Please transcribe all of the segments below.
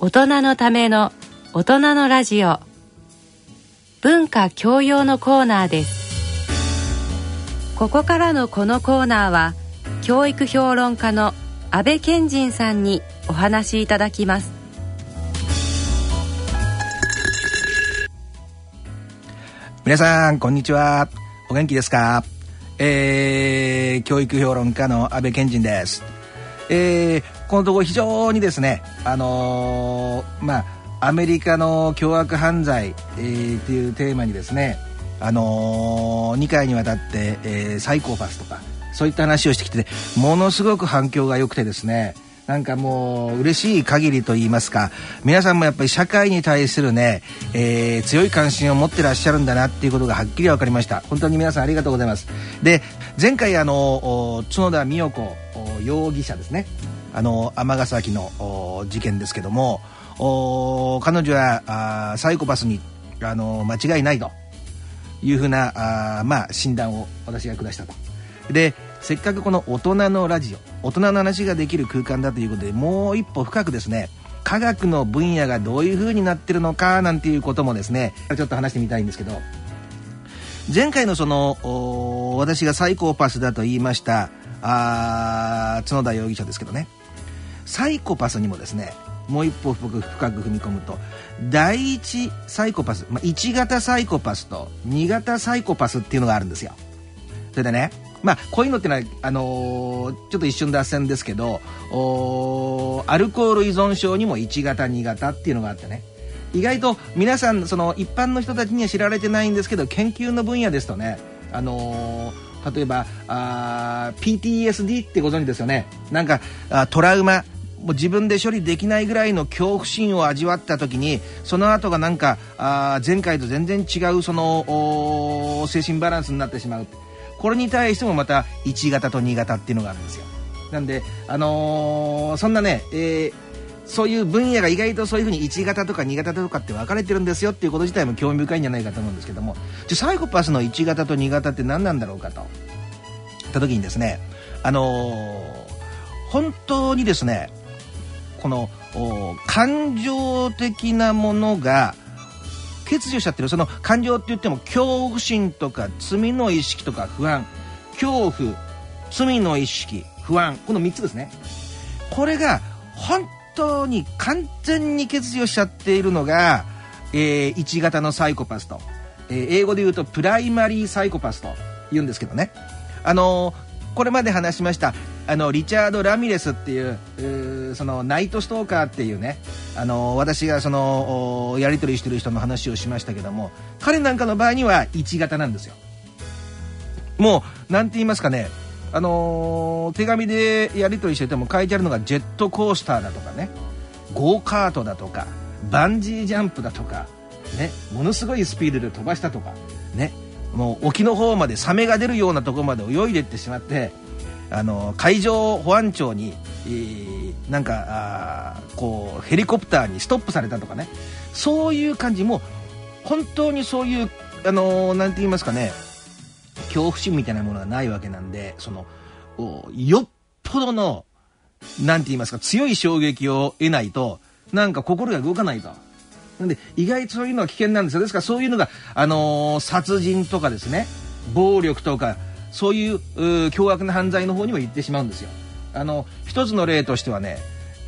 大人のための大人のラジオ。文化教養のコーナーです。ここからのこのコーナーは教育評論家の安倍賢人さんにお話しいただきます。皆さんこんにちは。お元気ですか？えー、教育評論家の安倍賢人です。えー、このところ非常にですねあのー、まあアメリカの凶悪犯罪、えー、っていうテーマにですねあのー、2回にわたって、えー、サイコパスとかそういった話をしてきてものすごく反響が良くてですねなんかもう嬉しい限りと言いますか皆さんもやっぱり社会に対するね、えー、強い関心を持ってらっしゃるんだなっていうことがはっきり分かりました。本当に皆さんありがとうございます。で前回あの角田美代子容疑者ですね。あの尼崎の事件ですけども彼女はサイコパスにあの間違いないと。いうふうなあまあ診断を私が下したと。でせっかくこの大人のラジオ大人の話ができる空間だということでもう一歩深くですね科学の分野がどういうふうになってるのかなんていうこともですねちょっと話してみたいんですけど前回のその私がサイコパスだと言いましたあ角田容疑者ですけどね。サイコパスにもですねもう一歩深く踏み込むと第一サイコパス、まあ、1型サイコパスと2型サイコパスっていうのがあるんですよ。それでねまあこういうのってのはあのー、ちょっと一瞬脱線ですけどアルコール依存症にも1型2型っていうのがあってね。意外と皆さんその一般の人たちには知られてないんですけど研究の分野ですとねあのー例えばあ PTSD ってご存知ですよね。なんかあトラウマもう自分で処理できないぐらいの恐怖心を味わった時にその後がなんかあ前回と全然違うその精神バランスになってしまうこれに対してもまた1型と2型っていうのがあるんですよ。なんであのー、そんなね、えー、そういう分野が意外とそういうふうに1型とか2型とかって分かれてるんですよっていうこと自体も興味深いんじゃないかと思うんですけども。じゃサイコパスの1型と2型って何なんだろうかと。言った時にですねあのー、本当にですねこの感情的なものが欠如しちゃってる。その感情って言っても恐怖心とか罪の意識とか不安。恐怖罪の意識不安。この3つですね。これが本当に完全に欠如しちゃっているのが、えー、1型のサイコパスと、えー、英語で言うとプライマリーサイコパスと言うんですけどね。あのー、これまで話しましたあのリチャード・ラミレスっていうそのナイトストーカーっていうねあの私がそのやり取りしてる人の話をしましたけども彼なんかの場合には1型なんですよ。もう何て言いますかねあのー、手紙でやり取りしてても書いてあるのがジェットコースターだとかね。ゴーカートだとかバンジージャンプだとかね。ものすごいスピードで飛ばしたとかね。もう沖の方までサメが出るようなとこまで泳いでってしまってあの海上保安庁に、えー、なんかこうヘリコプターにストップされたとかね。そういう感じ。も本当にそういうあのなんて言いますかね。恐怖心みたいなものがないわけなんでそのよっぽどのなんて言いますか強い衝撃を得ないとなんか心が動かないと。なんで意外とそういうのは危険なんですよですからそういうのが、あのー、殺人とかですね暴力とかそういう凶悪な犯罪の方にも行ってしまうんですよ。あの一つの例としてはね、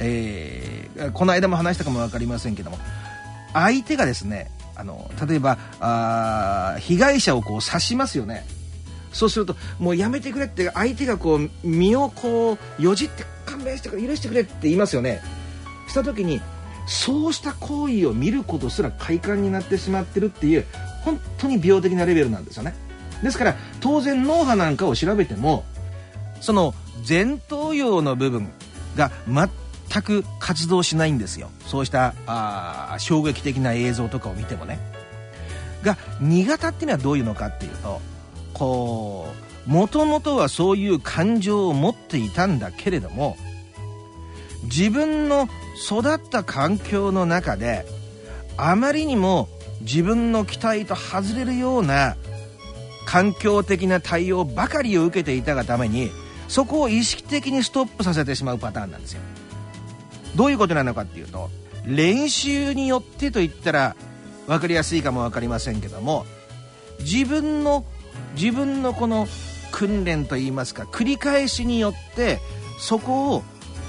えー、この間も話したかも分かりませんけども相手がですねあの例えばあ被害者をこう刺しますよねそうするともうやめてくれって相手がこう身をこうよじって勘弁してくれ許してくれって言いますよね。した時にそうした行為を見ることすら快感になってしまってるっていう本当に病的なレベルなんですよね。ですから当然脳波なんかを調べてもその前頭葉の部分が全く活動しないんですよ。そうしたあ衝撃的な映像とかを見てもね。が2型っていうのはどういうのかっていうとこう。もともとはそういう感情を持っていたんだけれども自分の育った環境の中であまりにも自分の期待と外れるような環境的な対応ばかりを受けていたがためにそこを意識的にストップさせてしまうパターンなんですよ。どういうことなのかっていうと練習によってと言ったら分かりやすいかも分かりませんけども自分の自分のこの訓練といいますか繰り返しによってそこを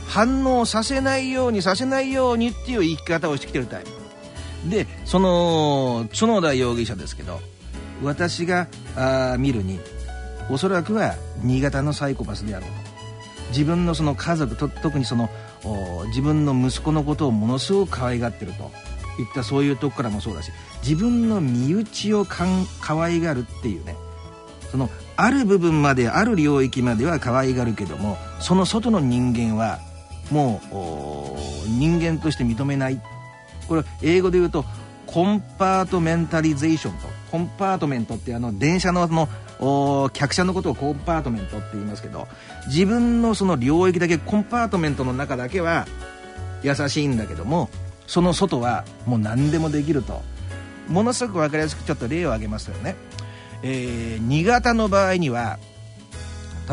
反応させないようにさせないようにっていう生き方をしてきてるタイプ。でその角田容疑者ですけど私があ見るにおそらくは新潟のサイコパスであろうと。自分のその家族と特にその自分の息子のことをものすごく可愛がってると。いったそういうとこからもそうだし自分の身内をかん可愛がるっていうね。そのある部分まである領域までは可愛がるけどもその外の人間はもう人間として認めない。これ英語で言うと compartmentalization とコンパートメントってあの電車のの客車のことをコンパートメントって言いますけど自分のその領域だけコンパートメントの中だけは優しいんだけどもその外はもう何でもできると。ものすごく分かりやすくちょっと例を挙げますよね、えー、新潟の場合には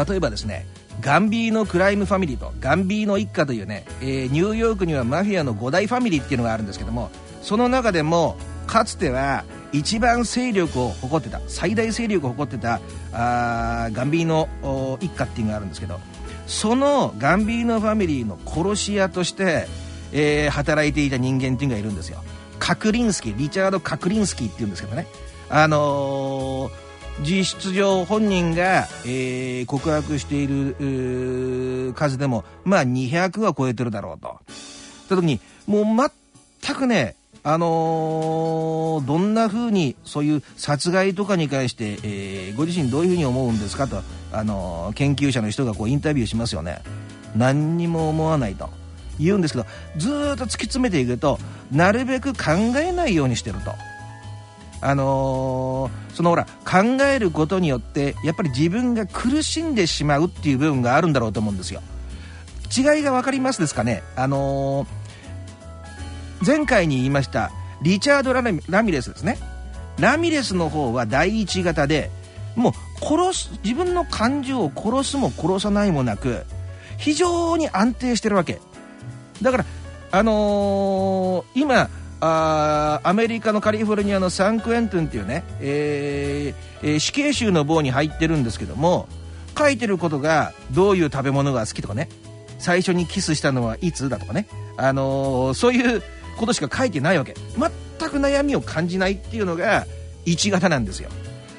例えばですね Gambino crime family とガンビーノ一家というね、えー、ニューヨークにはマフィアの5大ファミリーっていうのがあるんですけどもその中でもかつては一番勢力を誇ってた最大勢力を誇ってたあガンビーノ一家っていうのがあるんですけどそのガンビーノファミリーの殺し屋として、えー、働いていた人間っていうのがいるんですよ。カクリンスキーリチャード・カクリンスキーっていうんですけどね。あのー実質上本人が、えー、告白している数でもまあ200は超えてるだろうと。た時にもう全くねあのー、どんな風にそういう殺害とかに関して、えー、ご自身どういうふうに思うんですかと、あのー、研究者の人がこうインタビューしますよね何にも思わないと言うんですけどずっと突き詰めていくとなるべく考えないようにしてると。あのー、そのほら考えることによってやっぱり自分が苦しんでしまうっていう部分があるんだろうと思うんですよ。違いが分かりますですかね？あのー前回に言いましたリチャードラ・ラミレスですね。ラミレスの方は第一型でもう殺す自分の感情を殺すも殺さないもなく非常に安定してるわけ。だからあのー、今あアメリカのカリフォルニアのサンクエントゥンっていうね、えーえー、死刑囚の棒に入ってるんですけども書いてることがどういう食べ物が好きとかね最初にキスしたのはいつだとかね、あのー、そういうことしか書いてないわけ。全く悩みを感じないっていうのが1型なんですよ。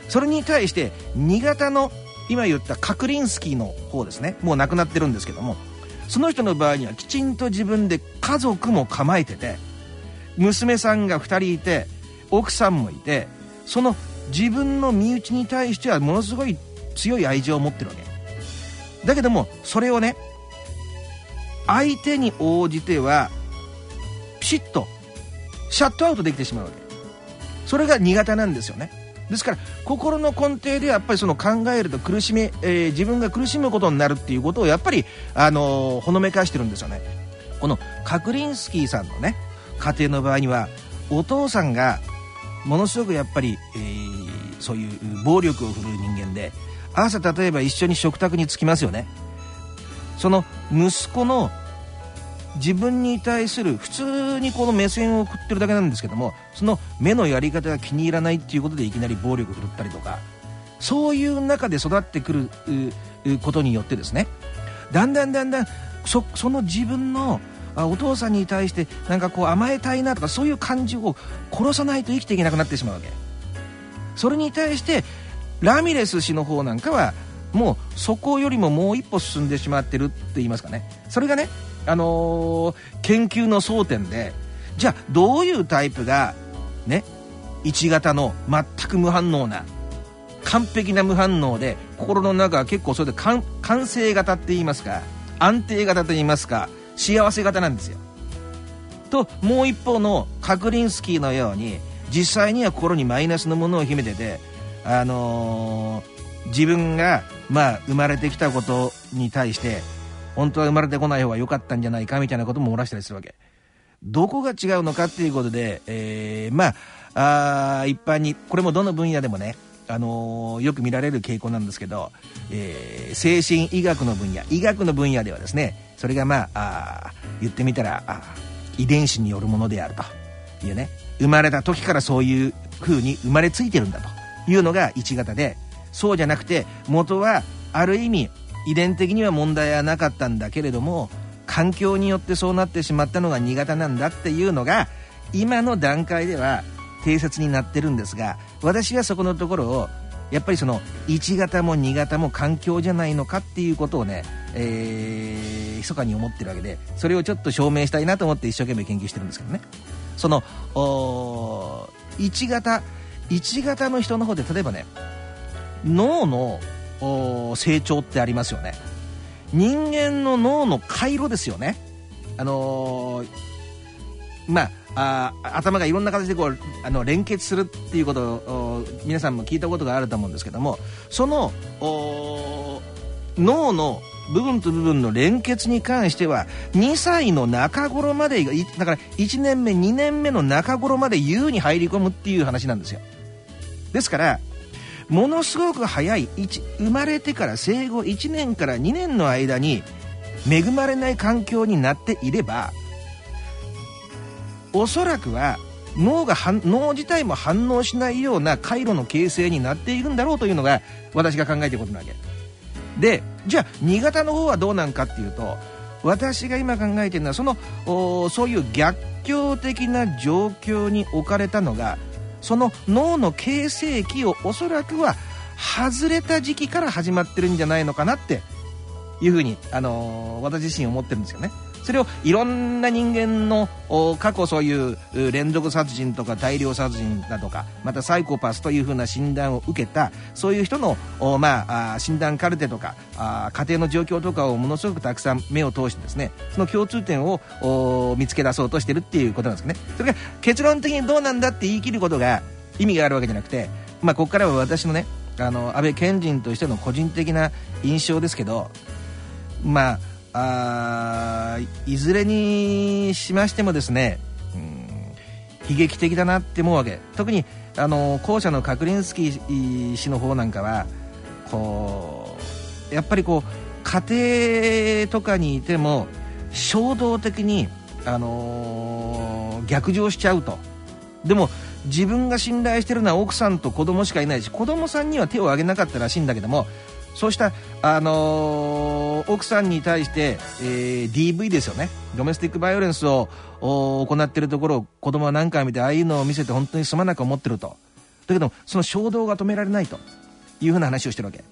それに対して2型の今言ったカクリンスキーの方ですねもう亡くなってるんですけどもその人の場合にはきちんと自分で家族も構えてて娘さんが2人いて奥さんもいてその自分の身内に対してはものすごい強い愛情を持ってるわけ。だけどもそれをね相手に応じてはピシッとシャットアウトできてしまうわけ。それが苦手なんですよね。ですから心の根底でやっぱりその考えると苦しみ、えー、自分が苦しむことになるっていうことをやっぱり、あのー、ほのめかしてるんですよね。このククリンスキーさんのね家庭の場合にはお父さんがものすごくやっぱり、えー、そういう暴力を振るう人間で朝例えば一緒に食卓に着きますよね。その息子の自分に対する普通にこの目線を送ってるだけなんですけどもその目のやり方が気に入らないっていうことでいきなり暴力振るったりとかそういう中で育ってくることによってですねだんだんだんだんそその自分のお父さんに対してなんかこう甘えたいなとかそういう感情を殺さないと生きていけなくなってしまうわけ。それに対してラミレス氏の方なんかはもうそこよりももう一歩進んでしまってるって言いますかね。それがねあのー、研究の争点でじゃあどういうタイプがね1型の全く無反応な完璧な無反応で心の中は結構それで完成型って言いますか安定型と言いますか幸せ型なんですよ。ともう一方のカクリンスキーのように実際には心にマイナスのものを秘めてて、あのー、自分が、まあ、生まれてきたことに対して本当は生まれてこない方が良かったんじゃないかみたいなことも漏らしたりするわけ。どこが違うのかっていうことで、えー、まあ、あ一般に、これもどの分野でもね、あのー、よく見られる傾向なんですけど、えー、精神医学の分野、医学の分野ではですね、それがまあ、言ってみたら、遺伝子によるものであるというね生まれた時からそういう風に生まれついてるんだというのが1型でそうじゃなくて元はある意味遺伝的には問題はなかったんだけれども環境によってそうなってしまったのが2型なんだっていうのが今の段階では定説になってるんですが私はそこのところをやっぱりその1型も2型も環境じゃないのかっていうことをね、えー、密かに思ってるわけでそれをちょっと証明したいなと思って一生懸命研究してるんですけどね。その1型1型の人の方で例えばね脳の成長ってありますよね。人間の脳の回路ですよね。あのー、まああ頭がいろんな形でこうあの連結するっていうことを皆さんも聞いたことがあると思うんですけどもその脳の部分と部分の連結に関しては2歳の中頃までだから1年目2年目の中頃まで優に入り込むっていう話なんですよ。ですからものすごく早い生まれてから生後1年から2年の間に恵まれない環境になっていればおそらくは脳が脳自体も反応しないような回路の形成になっているんだろうというのが私が考えてることなわけでじゃあ2型の方はどうなんかっていうと私が今考えてるのはそのそういう逆境的な状況に置かれたのがその脳の形成期をおそらくは外れた時期から始まってるんじゃないのかなっていうふうに、あのー、私自身思ってるんですよね。それをいろんな人間の過去そういう連続殺人とか大量殺人だとかまたサイコパスというふうな診断を受けたそういう人の、まあ、診断カルテとか家庭の状況とかをものすごくたくさん目を通してですねその共通点を見つけ出そうとしてるっていうことなんですね。それが結論的にどうなんだって言い切ることが意味があるわけじゃなくて、まあ、ここからは私のねあの安倍賢人としての個人的な印象ですけどまああいずれにしましてもですね、うん、悲劇的だなって思うわけ。特にあの後者のカクリンスキー氏の方なんかはこうやっぱりこう家庭とかにいても衝動的に、あのー、逆上しちゃうと。でも自分が信頼してるのは奥さんと子供しかいないし子供さんには手を挙げなかったらしいんだけどもそうした、あのー、奥さんに対して、えー、DV ですよね。ドメスティックバイオレンスを行っているところを子供は何回見てああいうのを見せて本当にすまなく思ってると。だけどその衝動が止められないと。いうふうな話をしてるわけ。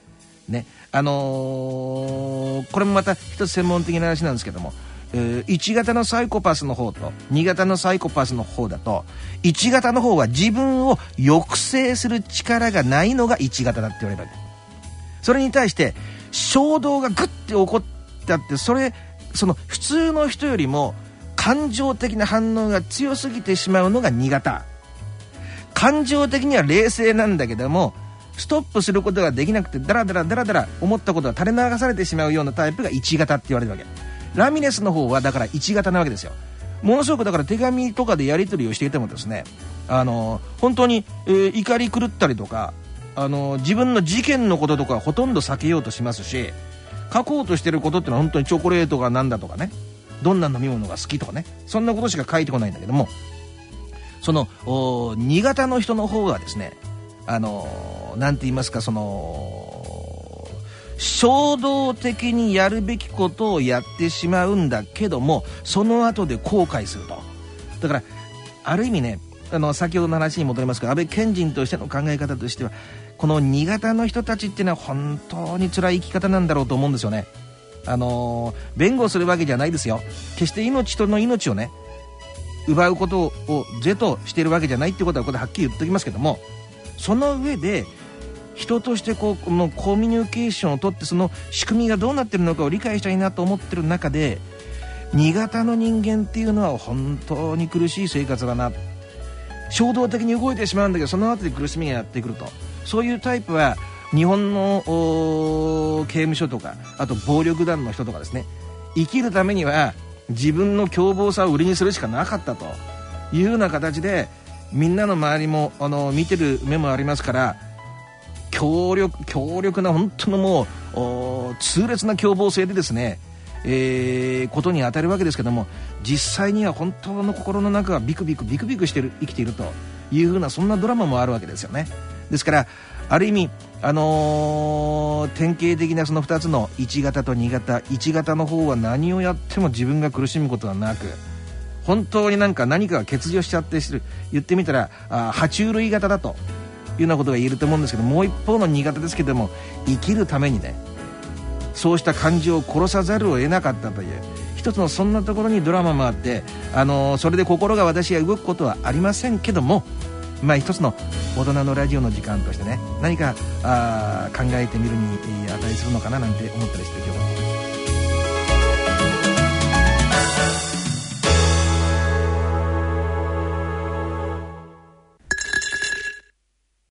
ね。あのー、これもまた一つ専門的な話なんですけども。えー、1型のサイコパスの方と2型のサイコパスの方だと1型の方は自分を抑制する力がないのが1型だって言われるわけ。それに対して衝動がグッて起こったってそれその普通の人よりも感情的な反応が強すぎてしまうのが2型感情的には冷静なんだけどもストップすることができなくてダラダラダラダラ思ったことが垂れ流されてしまうようなタイプが1型って言われるわけ。ラミレスの方はだから1型なわけですよ。ものすごくだから手紙とかでやり取りをしていてもですねあの本当に、えー、怒り狂ったりとかあの自分の事件のこととかほとんど避けようとしますし書こうとしてることってのは本当にチョコレートが何だとかねどんな飲み物が好きとかねそんなことしか書いてこないんだけどもその新潟の人の方がですねあの何て言いますかその衝動的にやるべきことをやってしまうんだけどもその後で後悔すると。だからある意味ねあの先ほどの話に戻りますが安倍賢人としての考え方としてはこの新潟の人たちっていうのは本当に辛い生き方なんだろうと思うんですよね。あのー、弁護するわけじゃないですよ。決して命との命をね、奪うことを是としているわけじゃないってことはここではっきり言っておきますけども、その上で、人としてこうこのコミュニケーションをとってその仕組みがどうなってるのかを理解したいなと思ってる中で新潟の人間っていうのは本当に苦しい生活だな衝動的に動いてしまうんだけどその後で苦しみがやってくるとそういうタイプは日本の刑務所とかあと暴力団の人とかですね。生きるためには自分の凶暴さを売りにするしかなかったと。いうような形でみんなの周りもあの見てる目もありますから強力強力な本当のもう痛烈な凶暴性でですね、えー、ことに当たるわけですけども実際には本当の心の中がビクビクビクビクしてる生きているというふうなそんなドラマもあるわけですよね。ですからある意味あのー、典型的なその2つの1型と2型1型の方は何をやっても自分が苦しむことはなく本当になんか何かが欠如しちゃって言ってみたらあ爬虫類型だというようなことが言えると思うんですけどもう一方の2型ですけども生きるためにねそうした感情を殺さざるを得なかったという一つのそんなところにドラマもあって、あのー、それで心が私が動くことはありませんけどもまあ一つの大人のラジオの時間としてね何かあ考えてみるに値するのかななんて思ったりして今日は。